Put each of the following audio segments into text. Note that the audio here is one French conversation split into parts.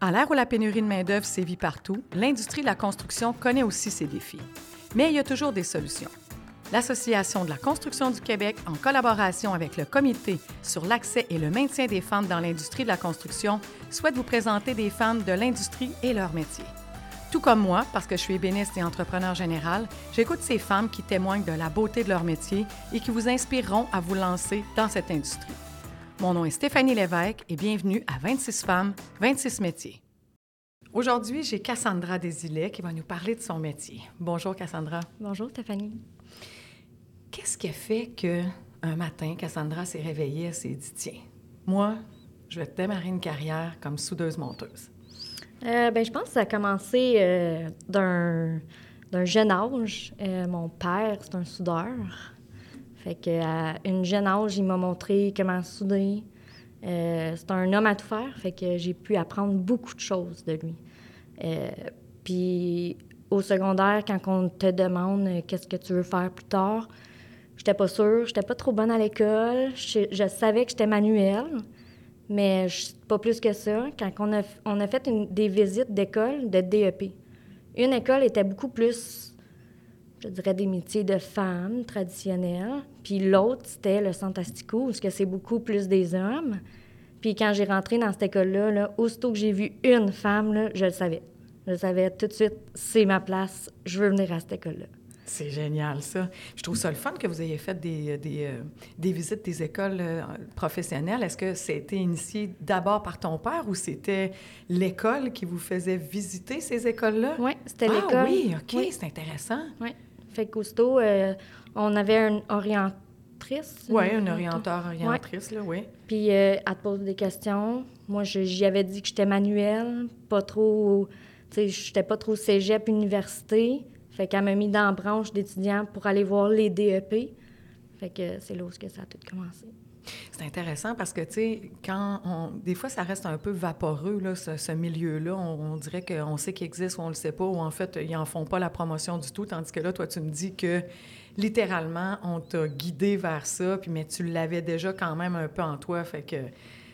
À l'ère où la pénurie de main-d'œuvre sévit partout, l'industrie de la construction connaît aussi ses défis. Mais il y a toujours des solutions. L'Association de la construction du Québec, en collaboration avec le Comité sur l'accès et le maintien des femmes dans l'industrie de la construction, souhaite vous présenter des femmes de l'industrie et leur métier. Tout comme moi, parce que je suis ébéniste et entrepreneur général, j'écoute ces femmes qui témoignent de la beauté de leur métier et qui vous inspireront à vous lancer dans cette industrie. Mon nom est Stéphanie Lévesque et bienvenue à 26 femmes, 26 métiers. Aujourd'hui, j'ai Cassandra Desilets qui va nous parler de son métier. Bonjour Cassandra. Bonjour Stéphanie. Qu'est-ce qui a fait que un matin, Cassandra s'est réveillée et s'est dit tiens, moi, je vais démarrer une carrière comme soudeuse-monteuse? Euh, ben, je pense que ça a commencé euh, d'un, jeune âge. Euh, mon père, c'est un soudeur. Fait qu'à une jeune âge, il m'a montré comment souder. Euh, c'est un homme à tout faire, fait que j'ai pu apprendre beaucoup de choses de lui. Euh, puis au secondaire, quand on te demande euh, qu'est-ce que tu veux faire plus tard, j'étais pas sûre, j'étais pas trop bonne à l'école. Je, je savais que j'étais manuelle, mais pas plus que ça. Quand on a, on a fait des visites d'école de DEP, une école était beaucoup plus je dirais, des métiers de femmes traditionnels. Puis l'autre, c'était le Centre Asticot, où c'est beaucoup plus des hommes. Puis quand j'ai rentré dans cette école-là, là, aussitôt que j'ai vu une femme, là, je le savais. Je le savais tout de suite, c'est ma place, je veux venir à cette école-là. C'est génial, ça. Je trouve ça le fun que vous ayez fait des, des, euh, des visites des écoles euh, professionnelles. Est-ce que c'était initié d'abord par ton père ou c'était l'école qui vous faisait visiter ces écoles-là? Oui, c'était ah, l'école. oui, OK, Oui. c'est intéressant. Oui. Fait qu'aussitôt, euh, on avait une orientrice. Oui, un orienteur, Ouais. orientrice, là, oui. Puis euh, elle te pose des questions. Moi, je- j'y avais dit que j'étais manuelle, pas trop. Tu sais, j'étais pas trop cégep, université. Fait qu'elle m'a mis dans la branche d'étudiants pour aller voir les DEP. Fait que c'est là où ça a tout commencé. C'est intéressant parce que, tu sais, quand on... Des fois, ça reste un peu vaporeux, là, ce, milieu-là. On, dirait qu'on sait qu'il existe ou on le sait pas, ou en fait, ils en font pas la promotion du tout. Tandis que là, toi, tu me dis que, littéralement, on t'a guidé vers ça, puis mais tu l'avais déjà quand même un peu en toi, fait que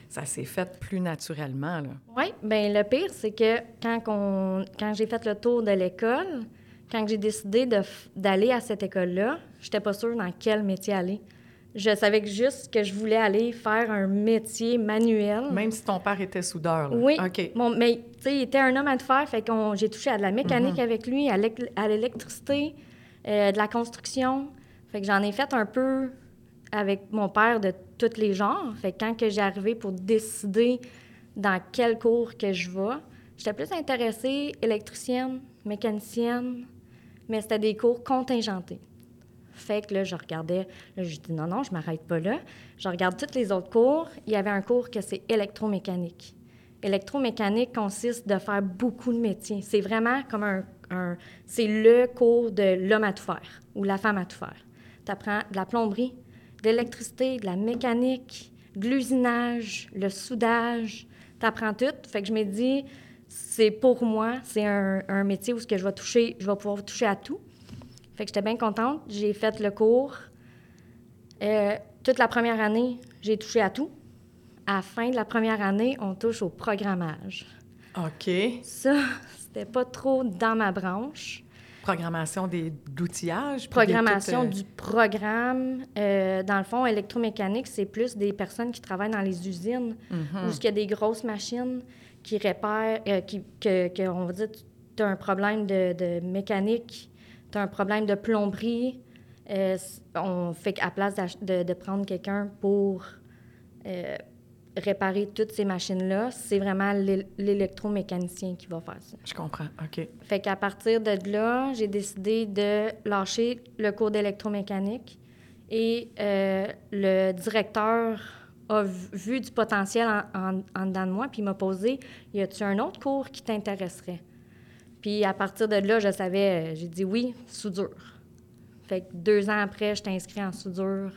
ça s'est fait plus naturellement. Oui, bien le pire, c'est que quand, on- quand j'ai fait le tour de l'école, quand j'ai décidé d'aller à cette école-là, j'étais pas sûre dans quel métier aller. Je savais que juste que je voulais aller faire un métier manuel. Même si ton père était soudeur, là. Oui. OK. Bon, mais tu sais, il était un homme à tout faire, fait que j'ai touché à de la mécanique Mhm. avec lui, à l'électricité, euh, de la construction. Fait que j'en ai fait un peu avec mon père de tous les genres. Fait que quand que j'ai arrivé pour décider dans quel cours que je vais, j'étais plus intéressée électricienne, mécanicienne, mais c'était des cours contingentés. Fait que là, je regardais, là, je dis non, non, je m'arrête pas là. Je regarde tous les autres cours. Il y avait un cours que c'est électromécanique. Électromécanique consiste de faire beaucoup de métiers. C'est vraiment comme un, c'est le cours de l'homme à tout faire ou la femme à tout faire. Tu apprends de la plomberie, de l'électricité, de la mécanique, de l'usinage, le soudage. Tu apprends tout. Fait que je me dis, c'est pour moi, c'est un, un métier où ce que je vais toucher, je vais pouvoir toucher à tout. Fait que j'étais bien contente. J'ai fait le cours. Euh, toute la première année, j'ai touché à tout. À la fin de la première année, on touche au programmage. OK. Ça, c'était pas trop dans ma branche. Programmation des, de l'outillage. puis des Programmation kits, euh, du programme. euh, dans le fond, électromécanique, c'est plus des personnes qui travaillent dans les usines mhm. où il y a des grosses machines qui réparent, euh, qui, que, que, on va dire, tu as un problème de, de mécanique, tu as un problème de plomberie. euh, on fait qu'à place de, de prendre quelqu'un pour euh, réparer toutes ces machines-là, c'est vraiment l'é- l'électromécanicien qui va faire ça. Je comprends. OK. Fait qu'à partir de là, j'ai décidé de lâcher le cours d'électromécanique et euh, le directeur a vu, du potentiel en, en, en dedans de moi, puis il m'a posé Y a-tu un autre cours qui t'intéresserait? Puis à partir de là, je savais, euh, j'ai dit oui, soudure. Fait que deux ans après, j'étais inscrite en soudure,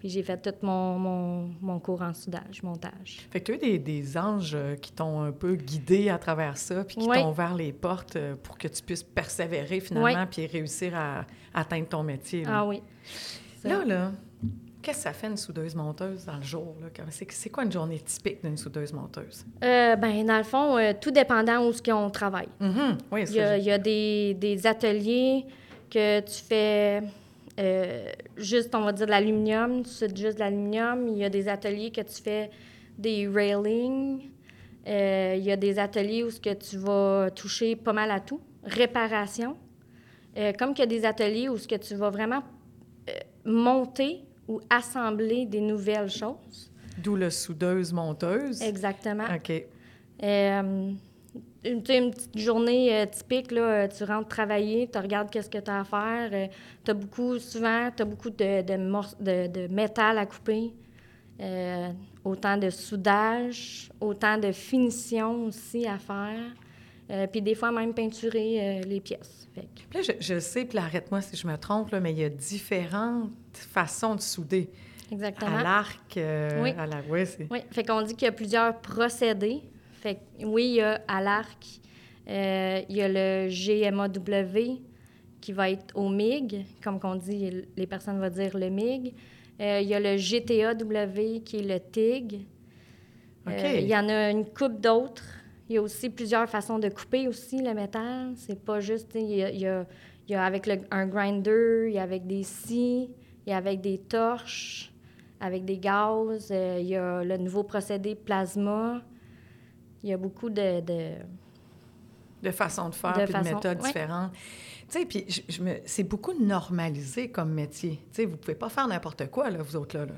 puis j'ai fait tout mon, mon, mon cours en soudage, montage. Fait que tu as eu des, des anges euh, qui t'ont un peu guidé à travers ça, puis qui Oui. t'ont ouvert les portes euh, pour que tu puisses persévérer finalement, Oui. puis réussir à, à atteindre ton métier. là. Ah oui. Ça. Là, là, Qu'est-ce que ça fait une soudeuse-monteuse dans le jour? C'est quoi une journée typique d'une soudeuse-monteuse? Euh, ben, dans le fond, euh, tout dépendant où ce qu'on travaille. Mhm. Oui, Il y a, je- il y a des, des ateliers que tu fais euh, juste, on va dire, de l'aluminium, tu soudes juste de l'aluminium. Il y a des ateliers que tu fais des railings. Il y a des ateliers où ce que tu vas toucher pas mal à tout. Réparation. Comme qu'il y a des ateliers où ce que tu vas vraiment monter ou assembler des nouvelles choses. D'où le soudeuse-monteuse. Exactement. OK. Euh, une, petite journée euh, typique, là, euh, tu rentres travailler, tu regardes qu'est-ce que tu as à faire. tu as beaucoup, souvent, tu as beaucoup de, de, mor- de- de métal à couper. Euh, autant de soudage, autant de finition aussi à faire. Euh, puis des fois, même peinturer euh, les pièces. Fait que- Puis là, je, je sais, puis arrête-moi si je me trompe, là, mais il y a différentes façons de souder. exactement. À l'arc, euh, Oui. à la... Oui, fait qu'on dit qu'il y a plusieurs procédés. Fait que, oui, il y a à l'arc, euh, il y a le GMAW qui va être au MIG, comme qu'on dit, les personnes vont dire le MIG. Euh, il y a le GTAW qui est le TIG. Il y en a une coupe d'autres. Il y a aussi plusieurs façons de couper aussi le métal. C'est pas juste, il y a, il y a- il y a avec le- un grinder, il y a avec des scies, il y a avec des torches, avec des gaz. euh, il y a le nouveau procédé plasma. Il y a beaucoup de... de- de façon de faire, De puis de méthodes ouais. différentes. Tu sais, puis je, je me... c'est beaucoup normalisé comme métier. Tu sais, vous pouvez pas faire n'importe quoi, là, vous autres, là. là.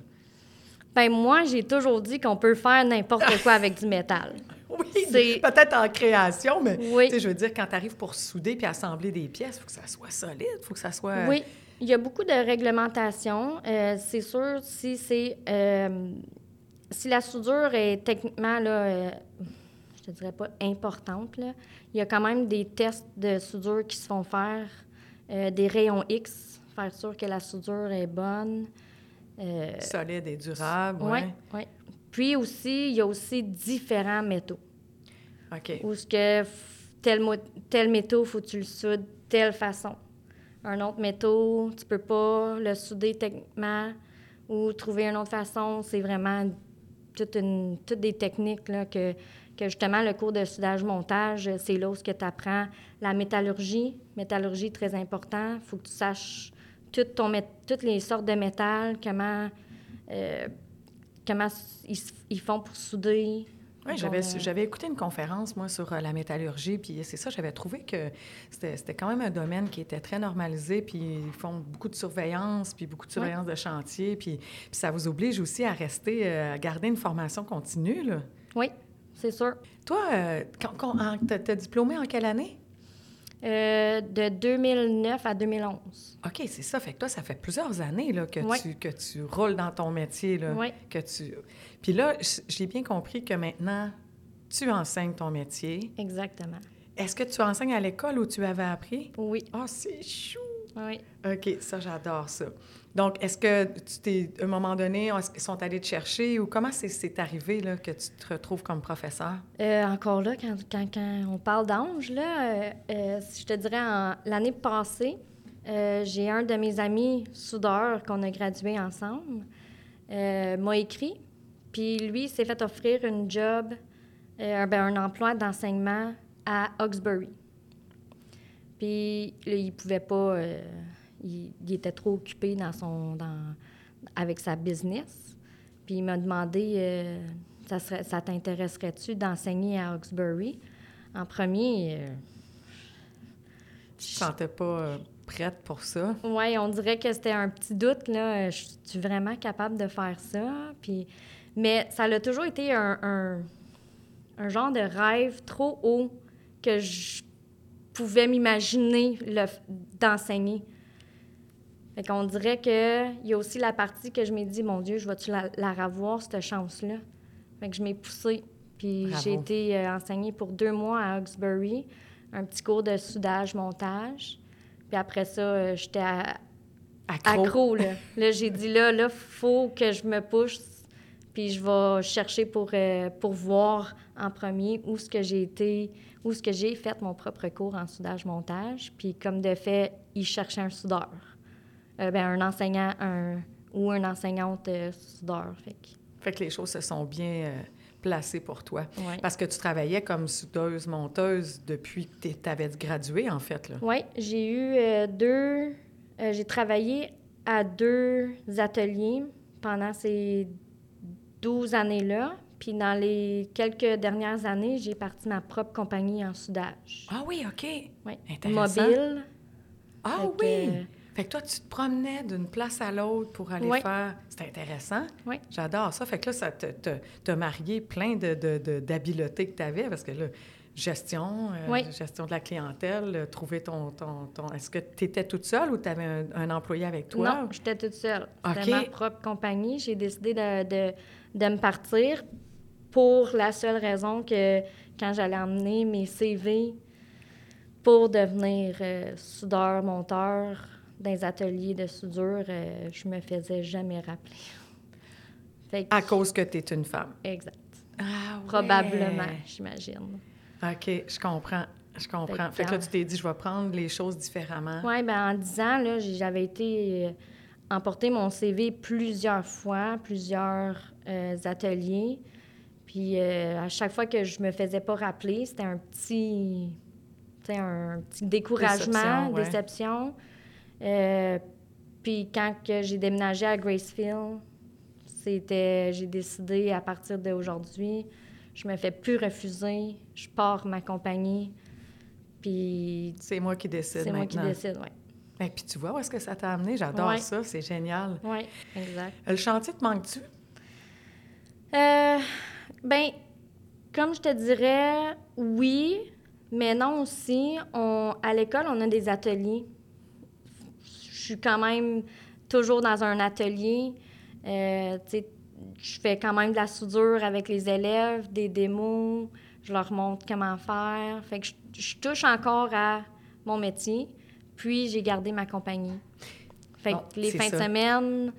Ben moi, j'ai toujours dit qu'on peut faire n'importe quoi avec du métal. Oui, C'est- peut-être en création, mais Oui. tu sais, je veux dire, quand tu arrives pour souder puis assembler des pièces, il faut que ça soit solide, il faut que ça soit... Oui, il y a beaucoup de réglementations. Euh, c'est sûr, si c'est euh, si la soudure est techniquement là, euh, je te dirais pas importante, là, il y a quand même des tests de soudure qui se font faire, euh, des rayons X, faire sûr que la soudure est bonne. Solide et durable, oui, ouais. oui. Puis aussi, il y a aussi différents métaux. OK. Ou ce que tel, tel métaux, faut que tu le soudes de telle façon. Un autre métaux, tu peux pas le souder techniquement ou trouver une autre façon. C'est vraiment toute toutes des techniques là, que, que justement le cours de soudage-montage, c'est là où tu apprends la métallurgie. Métallurgie, très important. Il faut que tu saches ton toutes les sortes de métal, comment, euh, comment ils, ils font pour souder. Oui, j'avais, euh, j'avais écouté une conférence, moi, sur euh, la métallurgie, puis c'est ça, j'avais trouvé que c'était, c'était quand même un domaine qui était très normalisé, puis ils font beaucoup de surveillance, puis beaucoup de surveillance de chantier, puis, puis ça vous oblige aussi à rester, euh, à garder une formation continue, là. Oui, c'est sûr. Toi, euh, quand, quand- t'as, t'as diplômé en quelle année? Euh, de 2009 à 2011. OK, c'est ça. Fait que toi, ça fait plusieurs années là, que, tu, que tu roules dans ton métier. Là, Oui. que tu... Puis là, j'ai bien compris que maintenant, tu enseignes ton métier. Exactement. Est-ce que tu enseignes à l'école où tu avais appris? Oui, Ah, c'est chou! oui. OK, ça, j'adore ça. Donc, est-ce que tu t'es, à un moment donné, qu'ils sont allés te chercher ou comment c'est, arrivé là, que tu te retrouves comme professeur? Euh, encore là, quand, on parle d'ange, euh, euh, je te dirais, l'année passée, j'ai un de mes amis soudeurs qu'on a gradué ensemble, m'a écrit, puis lui, s'est fait offrir une job, ben, un emploi d'enseignement à Hawkesbury. Puis là, il pouvait pas, il, il était trop occupé dans son, dans, avec sa business. Puis il m'a demandé, euh, ça, serait, ça t'intéresserait-tu d'enseigner à Hawkesbury? En premier, euh, Tu te sentais pas euh, prête pour ça? Oui, on dirait que c'était un petit doute, là. Je suis vraiment capable de faire ça? Puis... Mais ça a toujours été un, un, un genre de rêve trop haut que je pouvais m'imaginer d'enseigner. Fait qu'on dirait qu'il y a aussi la partie que je m'ai dit, mon Dieu, je vais-tu la, la revoir, cette chance-là? Fait que je m'ai poussée. Puis j'ai été euh, enseignée pour deux mois à Hawkesbury, un petit cours de soudage-montage. Puis après ça, euh, j'étais Accro. accro, là. là, j'ai dit, là, là, faut que je me pousse, puis je vais chercher pour, euh, pour voir en premier où ce que j'ai été, où ce que j'ai fait mon propre cours en soudage-montage. Puis comme de fait, il cherchait un soudeur. Euh, ben, un enseignant, un, ou une enseignante euh, soudeur. Fait que, Fait que les choses se sont bien euh, placées pour toi. ouais. Parce que tu travaillais comme soudeuse, monteuse depuis que tu avais gradué, en fait. Oui, j'ai eu euh, deux. j'ai travaillé à deux ateliers pendant ces 12 années-là. Puis dans les quelques dernières années, j'ai parti ma propre compagnie en soudage. Ah oui, OK. Oui. Intéressant. Mobile. Ah oui! euh, Fait que toi, tu te promenais d'une place à l'autre pour aller Oui. faire... C'est intéressant. Oui. J'adore ça. Fait que là, ça te- te- t'a marié plein de, de- de- d'habiletés que tu avais, parce que là, gestion, euh, Oui. gestion de la clientèle, euh, trouver ton... ton, ton- Est-ce que tu étais toute seule ou tu avais un, un employé avec toi? Non, j'étais toute seule. C'était ma propre compagnie. J'ai décidé de, de, de me partir pour la seule raison que quand j'allais emmener mes CV pour devenir euh, soudeur, monteur dans les ateliers de soudure, euh, je me faisais jamais rappeler. Fait que- À cause que tu es une femme. Exact. Ah ouais. Probablement, j'imagine. OK, je comprends. Je comprends. Fait Fait que là, tu t'es dit, je vais prendre les choses différemment. Oui, bien, en 10 ans, là, j'avais été euh, emporter mon CV plusieurs fois, plusieurs euh, ateliers. Puis euh, à chaque fois que je me faisais pas rappeler, c'était un petit, un petit découragement, Déception, ouais. déception. Euh, puis quand j'ai déménagé à Gracefield, c'était, j'ai décidé à partir d'aujourd'hui, je me fais plus refuser, je pars ma compagnie. Puis C'est moi qui décide c'est moi qui décide, oui. Et puis tu vois où est-ce que ça t'a amené? J'adore Ouais. ça, c'est génial. Oui, exact. Euh, Le chantier te manque-tu? Euh, ben, comme je te dirais, oui, mais non aussi. On, à l'école, on a des ateliers. Je suis quand même toujours dans un atelier. Euh, je fais quand même de la soudure avec les élèves, des démos. Je leur montre comment faire. Fait que je, je touche encore à mon métier. Puis, j'ai gardé ma compagnie. Fait Bon, que les fins ça. de semaine,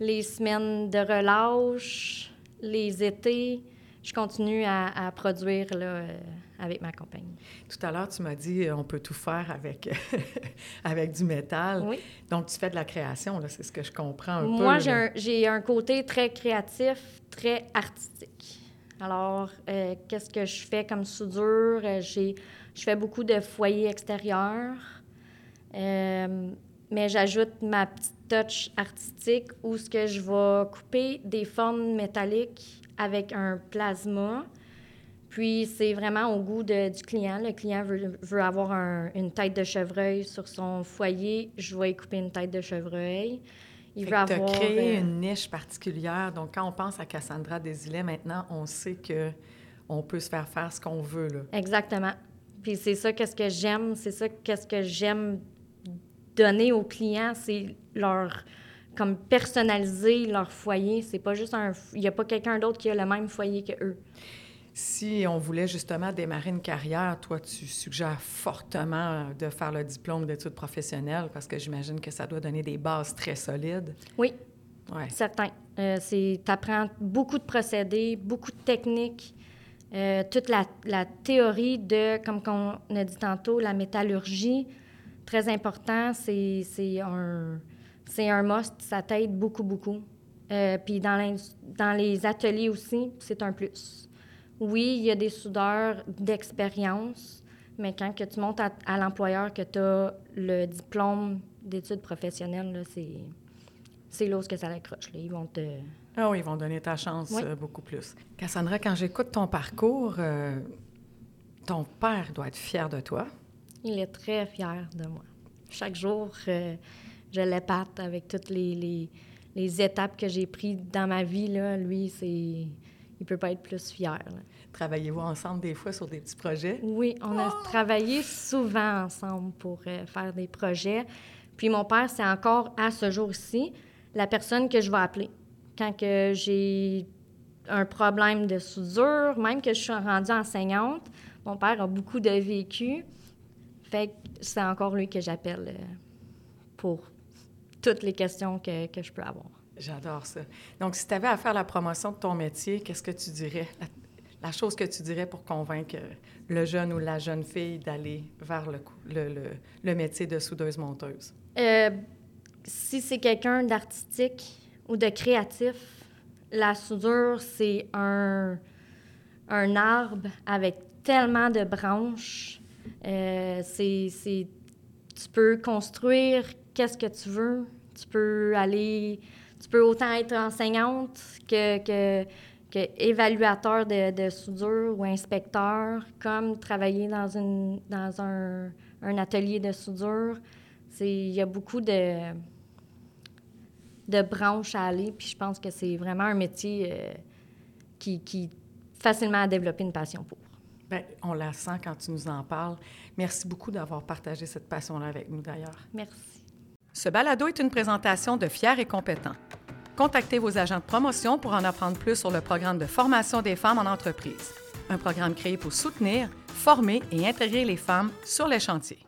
les semaines de relâche, les étés, je continue à, à produire là, euh, avec ma compagnie. Tout à l'heure, tu m'as dit euh, on peut tout faire avec, avec du métal. Oui. Donc, tu fais de la création, là, c'est ce que je comprends un peu. Moi, j'ai un, côté très créatif, très artistique. Alors, euh, qu'est-ce que je fais comme soudure? Euh, j'ai, je fais beaucoup de foyers extérieurs, Euh, mais j'ajoute ma petite touch artistique où ce que je vais couper des formes métalliques avec un plasma. Puis c'est vraiment au goût de- du client. Le client veut, veut avoir un- une tête de chevreuil sur son foyer. Je vais y couper une tête de chevreuil. Il Fait veut que avoir. créé euh, une niche particulière. Donc, quand on pense à Cassandra Desilets, maintenant, on sait que on peut se faire faire ce qu'on veut. Là. Exactement. Puis c'est ça qu'est-ce que j'aime, c'est ça qu'est-ce que j'aime donner aux clients, c'est leur comme personnaliser leur foyer, c'est pas juste un il y a pas quelqu'un d'autre qui a le même foyer que eux. Si on voulait justement démarrer une carrière, toi, tu suggères fortement de faire le diplôme d'études professionnelles parce que j'imagine que ça doit donner des bases très solides. Oui, Ouais. certain. Euh, c'est t'apprends beaucoup de procédés, beaucoup de techniques, euh, toute la, la théorie de comme on a dit tantôt la métallurgie, très important, c'est un c'est un must, ça t'aide beaucoup beaucoup. Euh, puis dans, dans les ateliers aussi, c'est un plus. Oui, il y a des soudeurs d'expérience, mais quand que tu montes à, à l'employeur que tu as le diplôme d'études professionnelles, là, c'est, c'est là que ça l'accroche. là. Ils vont te... Ah oui, ils vont donner ta chance Oui. euh, beaucoup plus. Cassandra, quand j'écoute ton parcours, euh, ton père doit être fier de toi. Il est très fier de moi. Chaque jour, euh, je l'épate avec toutes les, les, les étapes que j'ai prises dans ma vie. Là. Lui, c'est... Il peut pas être plus fier. là. Travaillez-vous ensemble des fois sur des petits projets? Oui, on a travaillé souvent ensemble pour euh, faire des projets. Puis mon père, c'est encore à ce jour-ci la personne que je vais appeler. Quand que j'ai un problème de soudure, même que je suis rendue enseignante, mon père a beaucoup de vécu. Fait que c'est encore lui que j'appelle euh, pour toutes les questions que, que je peux avoir. J'adore ça. Donc, si tu avais à faire la promotion de ton métier, qu'est-ce que tu dirais? La, chose que tu dirais pour convaincre le jeune ou la jeune fille d'aller vers le, métier de soudeuse-monteuse? Euh, si c'est quelqu'un d'artistique ou de créatif. La soudure, c'est un, arbre avec tellement de branches. Euh, c'est, tu peux construire qu'est-ce que tu veux. Tu peux aller, tu peux autant être enseignante que, que évaluateur de, de, soudure ou inspecteur, comme travailler dans, une, dans un, un atelier de soudure. Il y a beaucoup de, de branches à aller, puis je pense que c'est vraiment un métier euh, qui, qui facilement à développer une passion pour. Bien, on la sent quand tu nous en parles. Merci beaucoup d'avoir partagé cette passion-là avec nous, d'ailleurs. Merci. Ce balado est une présentation de Fiers et compétents. Contactez vos agents de promotion pour en apprendre plus sur le programme de formation des femmes en entreprise, un programme créé pour soutenir, former et intégrer les femmes sur les chantiers.